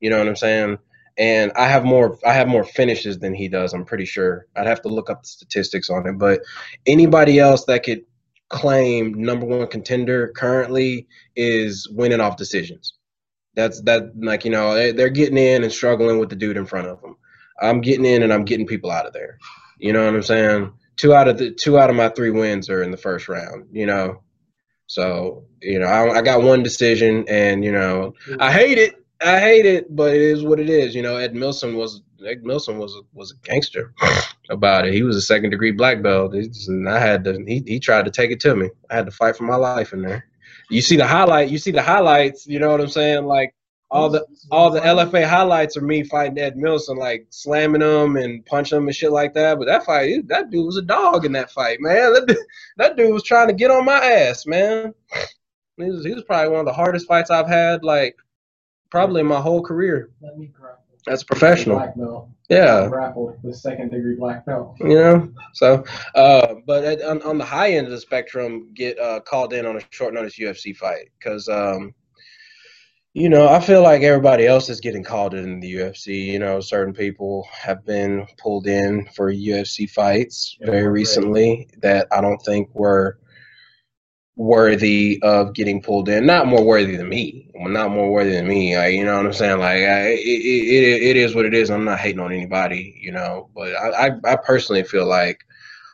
You know what I'm saying? And I have more. I have more finishes than he does. I'm pretty sure. I'd have to look up the statistics on it, but anybody else that could claim number one contender currently is winning off decisions. That's that like you know they're getting in and struggling with the dude in front of them. I'm getting in and I'm getting people out of there. You know what I'm saying? Two out of the two out of my three wins are in the first round. You know, so you know I, I got one decision and you know I hate it. I hate it, but it is what it is. You know, Ed Milson was Ed Milson was was a gangster about it. He was a second degree black belt, and I had to. He he tried to take it to me. I had to fight for my life in there. You see the highlight. You see the highlights. You know what I'm saying? Like all the all the LFA highlights are me fighting Ed Milson, like slamming him and punching him and shit like that. But that fight, that dude was a dog in that fight, man. That, that dude was trying to get on my ass, man. He was, he was probably one of the hardest fights I've had, like probably in my whole career. Let me grapple. As a professional. Yeah. Grappled the second degree black belt. You know, so uh, but at, on, on the high end of the spectrum, get uh, called in on a short notice UFC fight because um, you know I feel like everybody else is getting called in the UFC. You know, certain people have been pulled in for UFC fights Yeah, very recently that I don't think were worthy of getting pulled in. Not more worthy than me. Not more worthy than me. Like, you know what I'm saying? Like, I, it, it, it is what it is. I'm not hating on anybody, you know. But I, I, I personally feel like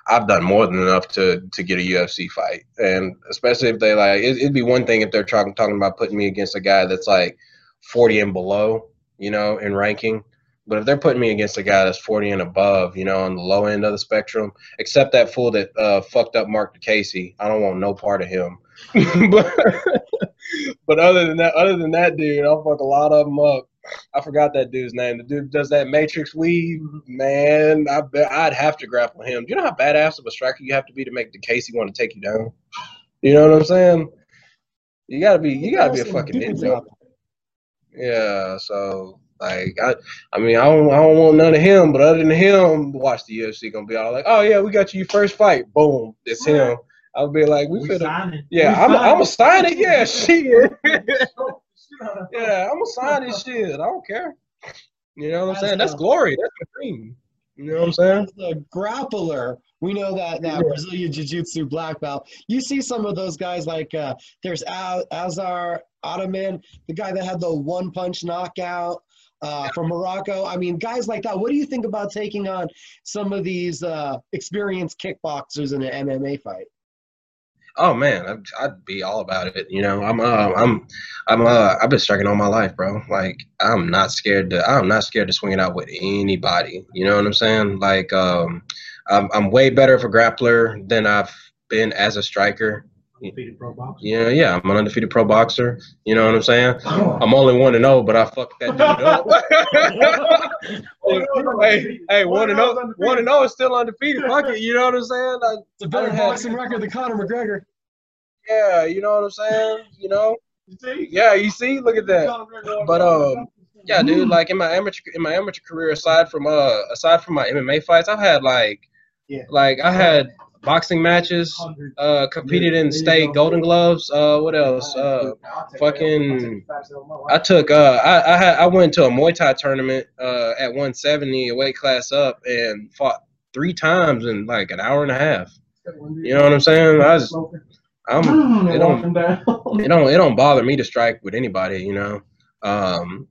I've done more than enough to to get a UFC fight, and especially if they like, it, it'd be one thing if they're talking talking about putting me against a guy that's like 40 and below, you know, in ranking. But if they're putting me against a guy that's 40 and above, you know, on the low end of the spectrum, except that fool that uh, fucked up Marc Diakiese, I don't want no part of him. but, but other than that, other than that dude, I'll fuck a lot of them up. I forgot that dude's name. The dude does that Matrix weave, man. I bet I'd have to grapple him. Do you know how badass of a striker you have to be to make DeCasey want to take you down? You know what I'm saying? You gotta be, you gotta be a fucking ninja. Yeah, so like I, I mean, I don't, I don't want none of him, but other than him, watch the UFC gonna be all like, oh yeah, we got you your first fight, boom, it's him. I'll be like, we, We finna, yeah, We I'm, I'm gonna sign it, yeah, shit, Yeah. I'm gonna sign this shit. I don't care. You know what I'm saying? That's glory. That's my dream. You know what I'm saying? As a grappler, we know that that Yeah. Brazilian Jiu-Jitsu black belt. You see some of those guys like uh, there's Al- Azaitar Ottman, the guy that had the one-punch knockout uh, from Morocco. I mean, guys like that. What do you think about taking on some of these uh, experienced kickboxers in an MMA fight? Oh man, I'd, I'd be all about it. You know, I'm, uh, I'm, I'm, uh, I've been striking all my life, bro. Like, I'm not scared to, I'm not scared to swing it out with anybody. You know what I'm saying? Like, um, I'm, I'm way better of a grappler than I've been as a striker. Undefeated pro boxer. Yeah, yeah, I'm an undefeated pro boxer. You know what I'm saying? I'm only one to know, but I fucked that dude up. hey, hey, one and zero, one and zero is still undefeated. Fuck it, you know what I'm saying? Like, It's a better I have- boxing record than Conor McGregor. yeah, you know what I'm saying? You know? Yeah, you see, look at that. But um, yeah, dude, like in my amateur in my amateur career, aside from uh aside from my MMA fights, I've had like Yeah. like I had boxing matches, uh competed in state golden gloves, uh what else? Uh fucking- I took uh I I had I went to a Muay Thai tournament uh at 170, a weight class up, and fought three times in like an hour and a half. You know what I'm saying? I was I'm it don't it don't it don't bother me to strike with anybody, you know. Um,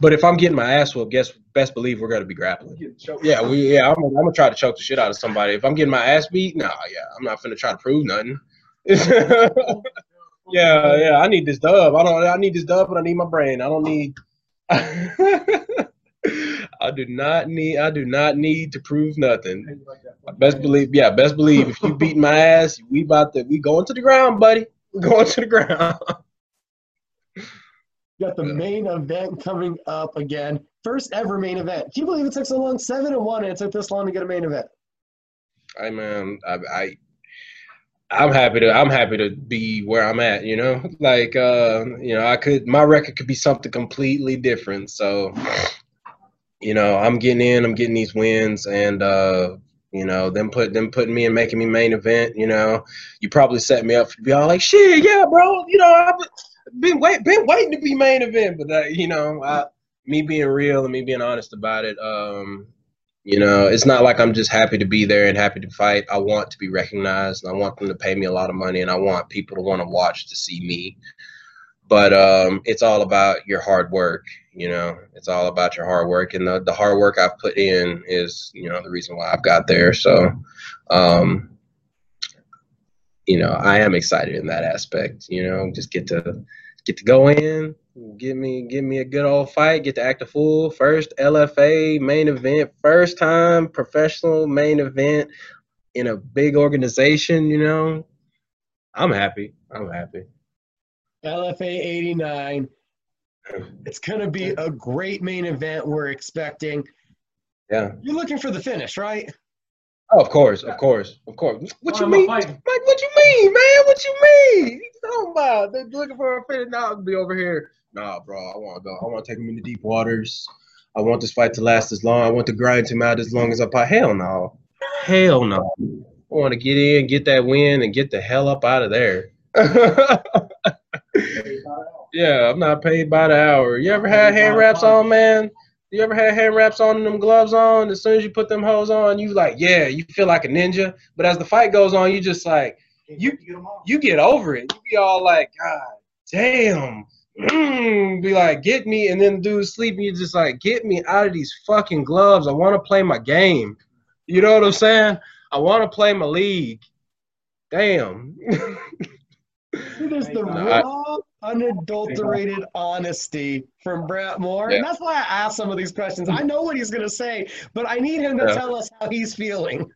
but if I'm getting my ass whooped, guess best believe we're gonna be grappling. Yeah, we yeah, I'm, I'm gonna try to choke the shit out of somebody. If I'm getting my ass beat, nah, yeah, I'm not finna try to prove nothing. yeah, yeah, I need this dub. I don't I need this dub, but I need my brain. I don't need I do not need I do not need to prove nothing. Best believe, yeah, best believe if you beat my ass, we about to we going to the ground, buddy. We going to the ground. Got the main event coming up again. First ever main event. Can you believe it took so long? Seven and one, and it took this long to get a main event. I man, I, I I'm happy to I'm happy to be where I'm at, you know? Like uh, you know, I could my record could be something completely different. So you know, I'm getting in, I'm getting these wins and uh you know, them put them putting me and making me main event, you know. You probably set me up to be all like, shit, yeah, bro, you know, I've been wait been waiting to be main event, but uh, you know, I, me being real and me being honest about it, um, you know, it's not like I'm just happy to be there and happy to fight. I want to be recognized and I want them to pay me a lot of money and I want people to want to watch to see me. But um, it's all about your hard work, you know. It's all about your hard work and the, the hard work I've put in is, you know, the reason why I've got there. So um, you know, I am excited in that aspect, you know, just get to get to go in, give me give me a good old fight, get to act a fool. First LFA main event, first time professional main event in a big organization, you know. I'm happy. I'm happy. LFA 89. It's going to be a great main event we're expecting. Yeah. You're looking for the finish, right? Oh, of course, of course, of course. What you mean. Mike? What you mean, man? What you mean? You talking about? They're looking for a finish. Now I'll be over here. Nah, bro. I want to go. I want to take him into deep waters. I want this fight to last as long. I want to grind him out as long as I pot. Hell no. Hell no. I want to get in, get that win, and get the hell up out of there. yeah, I'm not paid by the hour. You ever had hand wraps on, man? You ever had hand wraps on and them gloves on? As soon as you put them hose on, you like, yeah, you feel like a ninja. But as the fight goes on, you just like, you you get over it. You be all like, God damn. Mm, be like, get me, and then dude sleeping. You just like, get me out of these fucking gloves. I want to play my game. You know what I'm saying? I want to play my league. Damn. It is the No, I- raw, unadulterated honesty from Brant Moore. And that's why I asked some of these questions. I know what he's going to say, but I need him to Yeah. tell us how he's feeling.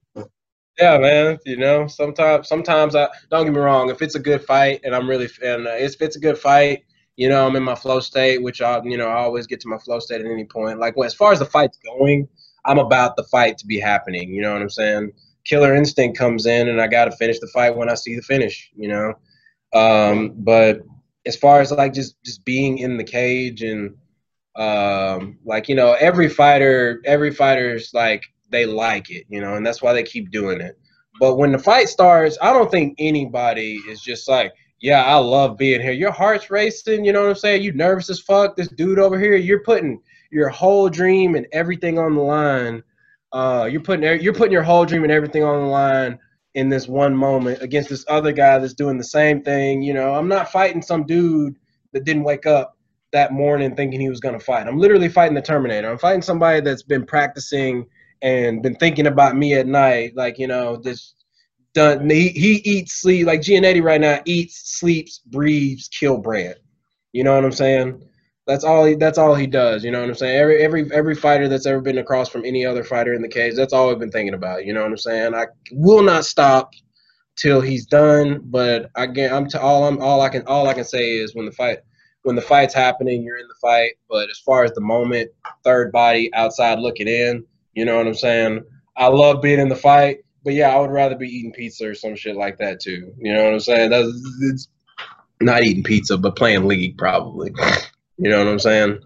Yeah, man. You know, sometimes, sometimes I don't get me wrong. If it's a good fight, and I'm really, and uh, if it's a good fight, you know, I'm in my flow state, which I, you know, I always get to my flow state at any point. Like well, as far as the fight's going, I'm about the fight to be happening. You know what I'm saying? Killer instinct comes in, and I got to finish the fight when I see the finish. You know, um, but as far as like just just being in the cage and um, like you know, every fighter, every fighter's like they like it, you know, and that's why they keep doing it. But when the fight starts, I don't think anybody is just like, yeah, I love being here. Your heart's racing, you know what I'm saying? You nervous as fuck. This dude over here, you're putting your whole dream and everything on the line. Uh, you're putting you're putting your whole dream and everything on the line in this one moment against this other guy that's doing the same thing. You know, I'm not fighting some dude that didn't wake up that morning thinking he was going to fight. I'm literally fighting the Terminator. I'm fighting somebody that's been practicing and been thinking about me at night. Like, you know, this done. He, he eats, sleep like Giannetti right now eats, sleeps, breathes, kill Brand. You know what I'm saying? That's all. He, that's all he does. You know what I'm saying? Every every every fighter that's ever been across from any other fighter in the cage. That's all I've been thinking about. You know what I'm saying? I will not stop till he's done. But again, I'm to all. I'm all I can. All I can say is when the fight when the fight's happening, you're in the fight. But as far as the moment, third body outside looking in. You know what I'm saying? I love being in the fight. But yeah, I would rather be eating pizza or some shit like that too. You know what I'm saying? That's it's not eating pizza, but playing league probably. You know what I'm saying?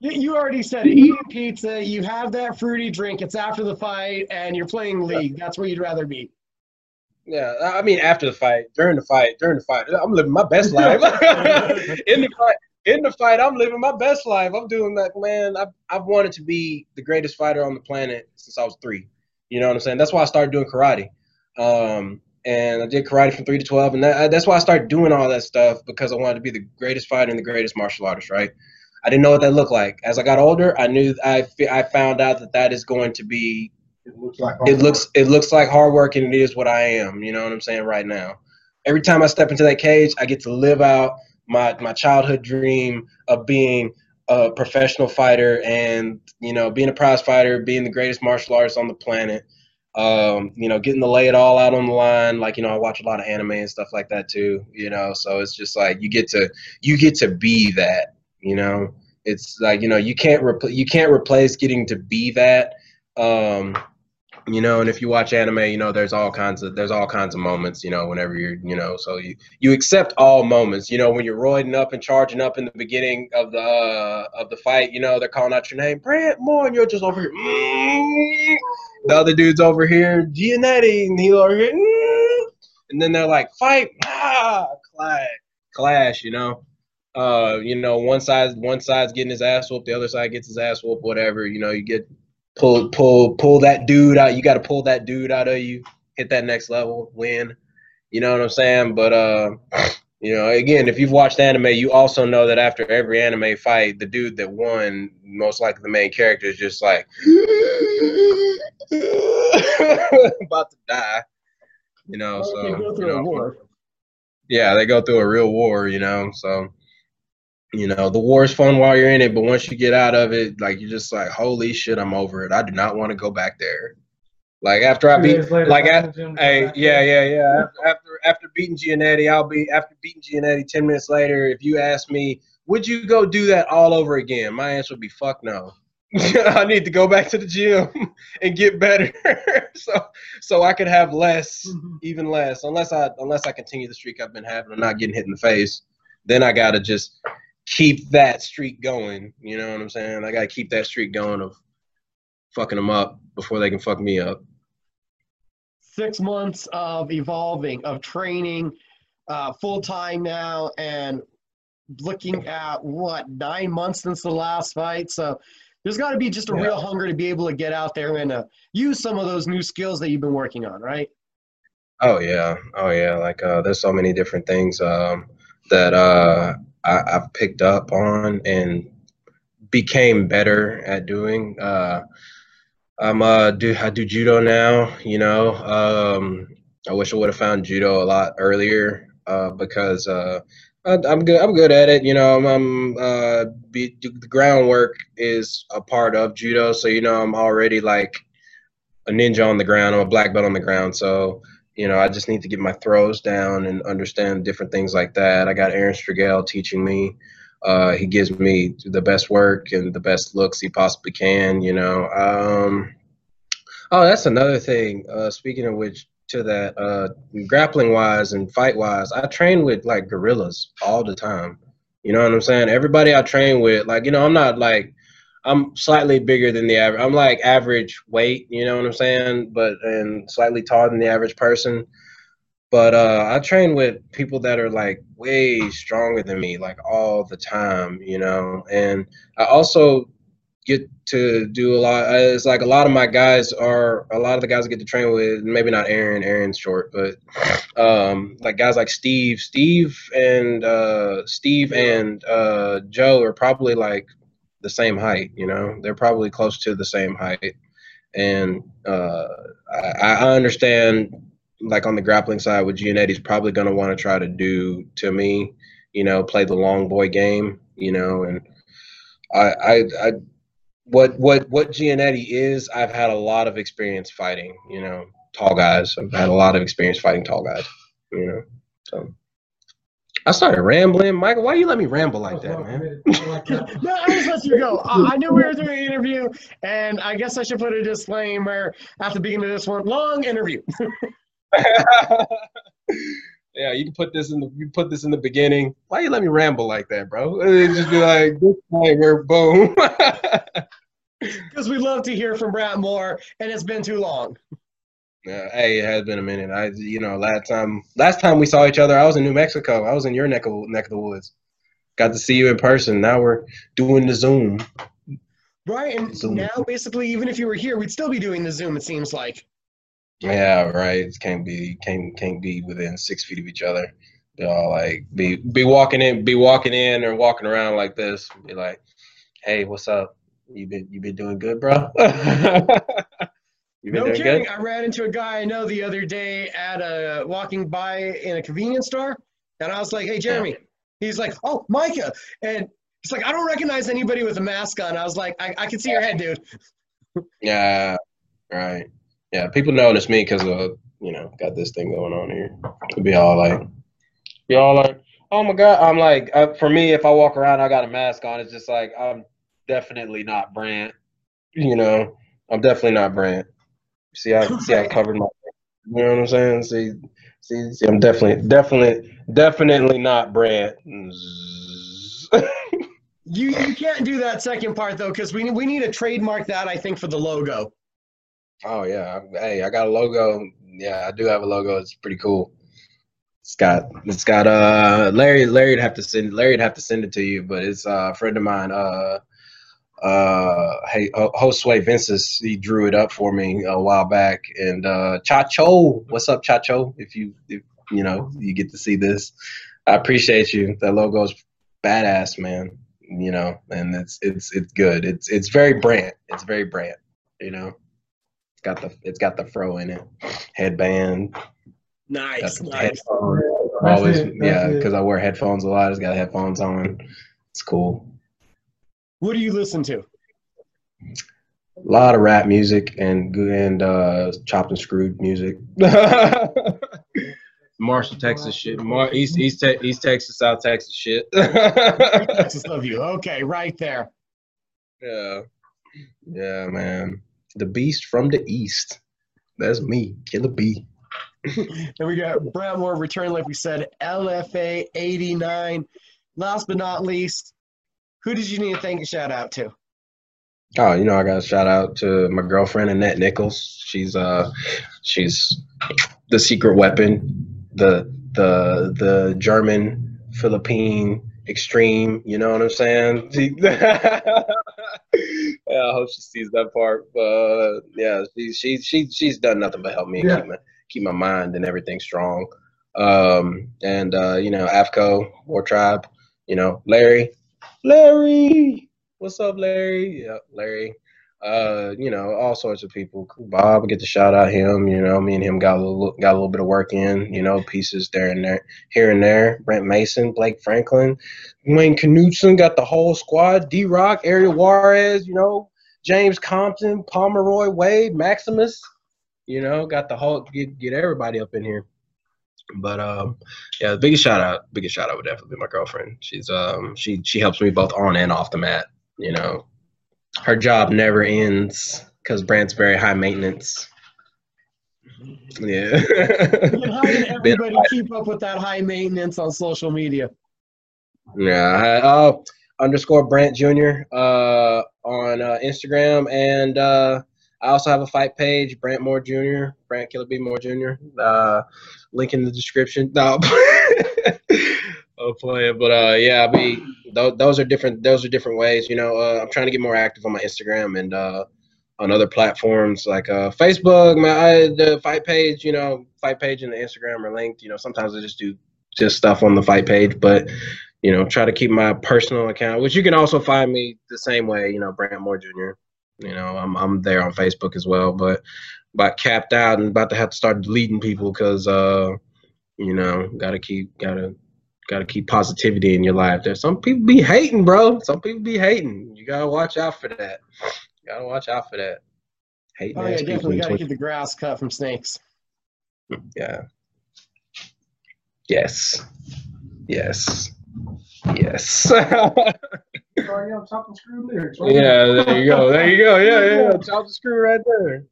You, you already said it. Eating pizza, you have that fruity drink, it's after the fight, and you're playing league. That's where you'd rather be. Yeah, I mean after the fight, during the fight, during the fight, I'm living my best life. in the fight, in the fight, I'm living my best life. I'm doing that, man. I've I've wanted to be the greatest fighter on the planet since I was three. You know what I'm saying? That's why I started doing karate. Um, and I did karate from three to twelve, and that, uh, that's why I started doing all that stuff because I wanted to be the greatest fighter and the greatest martial artist. Right? I didn't know what that looked like. As I got older, I knew I I found out that that is going to be It looks like. it looks it looks like hard work and it is what I am. You know what I'm saying right now. Every time I step into that cage, I get to live out my my childhood dream of being a professional fighter and you know being a prize fighter, being the greatest martial artist on the planet. Um, you know, getting to lay it all out on the line. Like you know, I watch a lot of anime and stuff like that too. You know, so it's just like you get to you get to be that. You know, it's like you know you can't repl- you can't replace getting to be that. Um, you know and if you watch anime you know there's all kinds of there's all kinds of moments you know whenever you're you know so you you accept all moments you know when you're roiding up and charging up in the beginning of the uh, of the fight you know they're calling out your name Brant Moore and you're just over here mm. the other dude's over here Giannetti and he over here mm. and then they're like fight ah clash clash you know uh you know one side one side's getting his ass whooped the other side gets his ass whooped whatever you know you get pull pull pull that dude out. You got to pull that dude out of you, hit that next level, win. You know what I'm saying? But uh, you know, again, if you've watched anime, you also know that after every anime fight, the dude that won, most likely the main character, is just like about to die. You know, so you know, yeah, they go through a real war, you know. So, you know, the war is fun while you're in it, but once you get out of it, like you're just like, holy shit, I'm over it. I do not want to go back there. Like after I beat, later, like at, in the gym, hey, yeah, yeah, yeah. After after, beating Giannetti, I'll be after beating Giannetti ten minutes later. If you ask me, would you go do that all over again? My answer would be fuck no. I need to go back to the gym and get better, so so I could have less, mm-hmm. even less, unless I unless I continue the streak I've been having of not getting hit in the face. Then I gotta just keep that streak going. You know what I'm saying? I gotta keep that streak going of fucking them up before they can fuck me up. Six months of evolving, of training, uh, full time now, and looking at what nine months since the last fight. So there's got to be just a Yeah. real hunger to be able to get out there and uh, use some of those new skills that you've been working on, right? Oh yeah, oh yeah. Like uh, there's so many different things um, that uh, I, I've picked up on and became better at doing. Uh, I'm uh, do I do judo now? You know, um, I wish I would have found judo a lot earlier uh, because uh, I, I'm good. I'm good at it. You know, I'm, I'm uh, be, the groundwork is a part of judo, so you know I'm already like a ninja on the ground. I'm a black belt on the ground, so you know, I just need to get my throws down and understand different things like that. I got Aaron Strigel teaching me. Uh, he gives me the best work and the best looks he possibly can. You know. Um, oh, that's another thing. Uh, speaking of which, to that, uh, grappling wise and fight wise, I train with like gorillas all the time. You know what I'm saying? Everybody I train with, like, you know, I'm not like I'm slightly bigger than the average. I'm like average weight, you know what I'm saying? But and slightly taller than the average person. But uh, I train with people that are like way stronger than me, like all the time, you know. And I also get to do a lot. uh, It's like a lot of my guys are a lot of the guys I get to train with. Maybe not Aaron. Aaron's short, but um, like guys like Steve, Steve and uh, Steve and uh, Joe are probably like the same height. You know, they're probably close to the same height. And uh, I, I understand, like on the grappling side, what Giannetti's probably going to want to try to do to me. You know, play the long boy game. You know, and I, I, I what what what Giannetti is, I've had a lot of experience fighting. You know, tall guys. I've had a lot of experience fighting tall guys. You know, so I started rambling. Michael, why you let me ramble like that, man? No, I just let you go. I, I knew we were doing an interview, and I guess I should put a disclaimer at the beginning of this one. Long interview. yeah, you can put this in the you put this in the beginning. Why you let me ramble like that, bro? It'd just be like disclaimer, boom. Because we love to hear from Brant Moore, and it's been too long. Yeah, hey, it has been a minute. I, you know, last time, last time we saw each other, I was in New Mexico. I was in your neck of neck of the woods. Got to see you in person. Now we're doing the Zoom. Right, and Zoom. now basically, even if you were here, we'd still be doing the Zoom. It seems like. Yeah, right. Can't be can't can't be within six feet of each other. Be all like be be walking in, be walking in or walking around like this. Be like, hey, what's up? You been you been doing good, bro? you been No doing kidding. good? I ran into a guy I know the other day at a walking by in a convenience store, and I was like, "Hey, Jeremy." He's like, "Oh, Micah," and he's like, "I don't recognize anybody with a mask on." I was like, "I, I can see your head, dude." Yeah, right. Yeah, people notice me because of you know got this thing going on here. Could be all like, be all like, oh my god. I'm like, uh, for me, if I walk around, I got a mask on. It's just like I'm definitely not Brant. You know, I'm definitely not Brant. See, I see, I covered my. You know what I'm saying? See, see, see I'm definitely, definitely, definitely not Brant. You you can't do that second part though, because we we need to trademark that. I think for the logo. Oh yeah, hey, I got a logo. Yeah, I do have a logo. It's pretty cool. It's got it's got uh Larry Larry'd have to send Larry'd have to send it to you, but it's uh, a friend of mine uh uh hey Ho- Josue Vences he drew it up for me a while back. And uh Chacho what's up Chacho? If you if you know you get to see this. I appreciate you. That logo's badass man you know and it's it's it's good. It's it's very brand. It's very brand you know. It's got the it's got the fro in it. Headband. Nice, nice. headphones. Always it, yeah because I wear headphones a lot. It's got headphones on. It's cool What do you listen to? A lot of rap music and and uh, chopped and screwed music. Marshall, Texas shit. Mar- East East Te- East Texas, South Texas shit. Texas love you. Okay, right there. yeah, yeah, man. The beast from the east. That's me, Killer B. Then we got Brant Moore return, like we said, LFA 89. Last but not least, who did you need to thank and shout out to? Oh, you know, I got a shout out to my girlfriend Annette Nichols. She's uh, she's the secret weapon, the the the German Philippine extreme. You know what I'm saying? Yeah, I hope she sees that part. But yeah, she she she she's done nothing but help me Yeah. keep my keep my mind and everything strong. Um, and uh, you know, AFCO War Tribe. You know, Larry, Larry. What's up, Larry? Yeah, Larry. Uh, you know, all sorts of people. Bob, get to shout out him. You know, me and him got a little got a little bit of work in. You know, pieces there and there, here and there. Brent Mason, Blake Franklin, Wayne Knutson got the whole squad. D Rock, Ariel Juarez. You know, James Compton, Pomeroy Wade, Maximus. You know, got the whole get get everybody up in here. But um, yeah, the biggest shout out, biggest shout out would definitely be my girlfriend. She's um, she she helps me both on and off the mat. You know, her job never ends because Brant's very high maintenance. Yeah. How can everybody keep up with that high maintenance on social media? yeah. I- Uh, underscore Brant Jr. Uh, on uh, Instagram, and uh, I also have a fight page, Brant Moore Jr. Brant Killer B Moore Jr. Uh, link in the description. No. I'll play it, but uh, yeah, I mean, th- those are different. Those are different ways. You know, uh, I'm trying to get more active on my Instagram and uh, on other platforms like uh, Facebook. My I, the fight page, you know, fight page and the Instagram are linked. You know, sometimes I just do just stuff on the fight page, but you know, try to keep my personal account, which you can also find me the same way. You know, Brant Moore Jr. You know, I'm I'm there on Facebook as well, but about capped out and about to have to start deleting people because uh, you know, gotta keep gotta gotta keep positivity in your life. There's some people be hating, bro. Some people be hating. You gotta watch out for that. You gotta watch out for that. Hating Oh yeah, definitely got to 20 keep the grass cut from snakes. yeah. Yes. Yes. Yes. Sorry, I'm chopping screw lyrics. right? Yeah, there you go. There you go. Yeah, yeah, yeah. Chop the screw right there.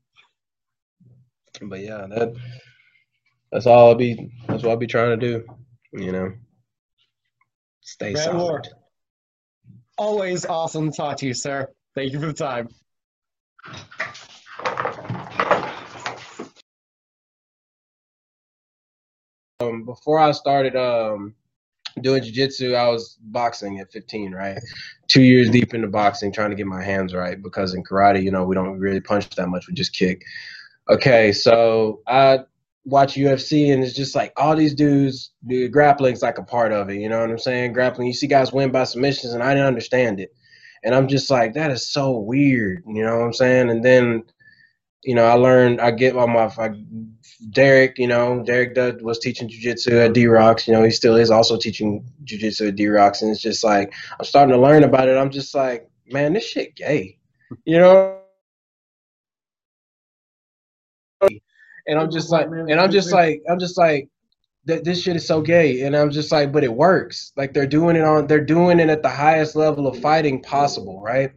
But yeah, that that's all I'll be that's what I'll be trying to do. You know. Stay Brad solid. Moore. Always awesome to talk to you, sir. Thank you for the time. Um before I started um doing jiu-jitsu, I was boxing at 15, right? 2 years deep into boxing trying to get my hands right because in karate, you know, we don't really punch that much, we just kick. Okay, so I watch UFC and it's just like all these dudes, the grappling's like a part of it. You know what I'm saying? Grappling, you see guys win by submissions, and I didn't understand it, and I'm just like, that is so weird. You know what I'm saying? And then, you know, I learned. I get on my I, Derek. You know, Derek Dud was teaching jujitsu at D Rocks. You know, he still is also teaching jujitsu at D Rocks, and it's just like I'm starting to learn about it. I'm just like, man, this shit gay. You know. and I'm just like, and I'm just like, I'm just like, that this shit is so gay, and I'm just like, but it works. Like they're doing it on, they're doing it at the highest level of fighting possible, right?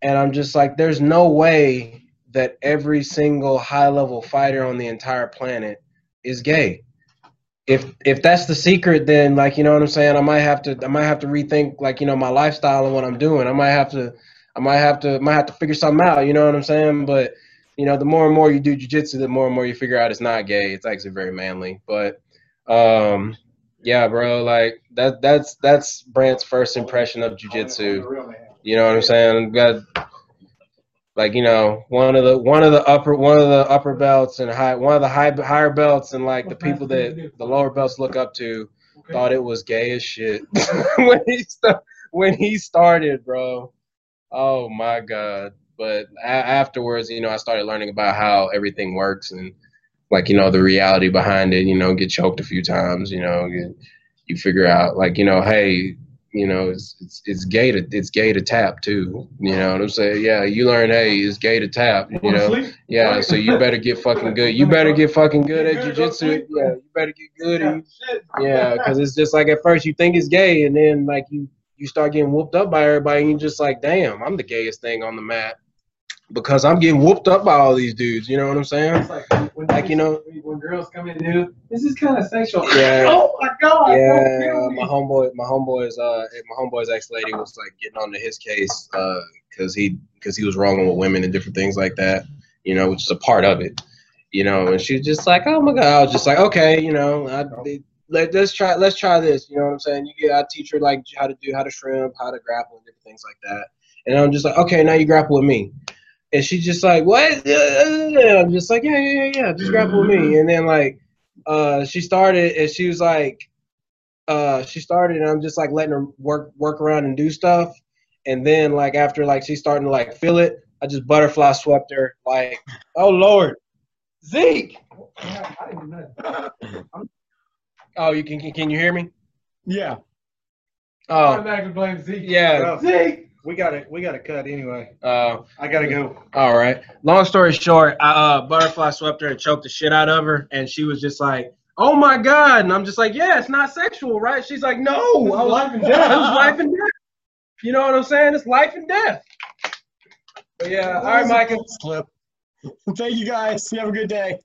And I'm just like, there's no way that every single high level fighter on the entire planet is gay. If if that's the secret, then like you know what I'm saying, I might have to I might have to rethink like you know my lifestyle and what I'm doing. I might have to I might have to might have to figure something out. You know what I'm saying? But you know, the more and more you do jujitsu, the more and more you figure out it's not gay. It's actually very manly. But um, yeah, bro, like that that's that's Brant's first impression of jujitsu. You know what I'm saying? Got like you know one of the one of the upper one of the upper belts and high one of the high higher belts and like the people that the lower belts look up to thought it was gay as shit when he st- when he started, bro. Oh my god! But a- afterwards, you know, I started learning about how everything works and like you know the reality behind it. You know, get choked a few times. You know, you, you figure out like you know, hey, you know, it's it's it's gay to it's gay to tap too. You know what I'm saying? Yeah, you learn, hey, it's gay to tap. You know, yeah. So you better get fucking good. You better get fucking good at jujitsu. Yeah, you better get good. And, yeah, because it's just like at first you think it's gay, and then like you you start getting whooped up by everybody, and you're just like, damn, I'm the gayest thing on the mat because I'm getting whooped up by all these dudes. You know what I'm saying? Like when, Like, you know- when girls come in new, this is kind of sexual. Yeah. Oh my god. Yeah, my homeboy, my homeboy's, uh, my homeboy's ex lady was like getting onto his case, uh, because he, because he was wrong with women and different things like that, you know, which is a part of it, you know. And she was just like, oh my god, I was just like, okay, you know, I, let let's try, let's try this, you know what I'm saying? You get, I teach her like how to do, how to shrimp, how to grapple, and different things like that. And I'm just like, okay, now you grapple with me. And she's just like, what? And I'm just like, yeah, yeah, yeah, yeah, just grapple with me. And then like, uh, she started, and she was like uh she started and I'm just like letting her work work around and do stuff. And then like after like she's starting to like feel it, I just butterfly swept her like, oh Lord. Zeke. Yeah, I didn't know. Oh you can can, can you hear me? Yeah. I'm Oh back to blame Zeke. yeah. Zeke. We got it. we got to cut anyway. Uh I got to go. all right. Long story short, I uh butterfly swept her and choked the shit out of her and she was just like, Oh my god. And I'm just like, Yeah, it's not sexual, right? She's like, No, This I was life and It death. was life and death. You know what I'm saying? It's life and death. But yeah, all right, Micah. Slip. Thank you guys. You have a good day.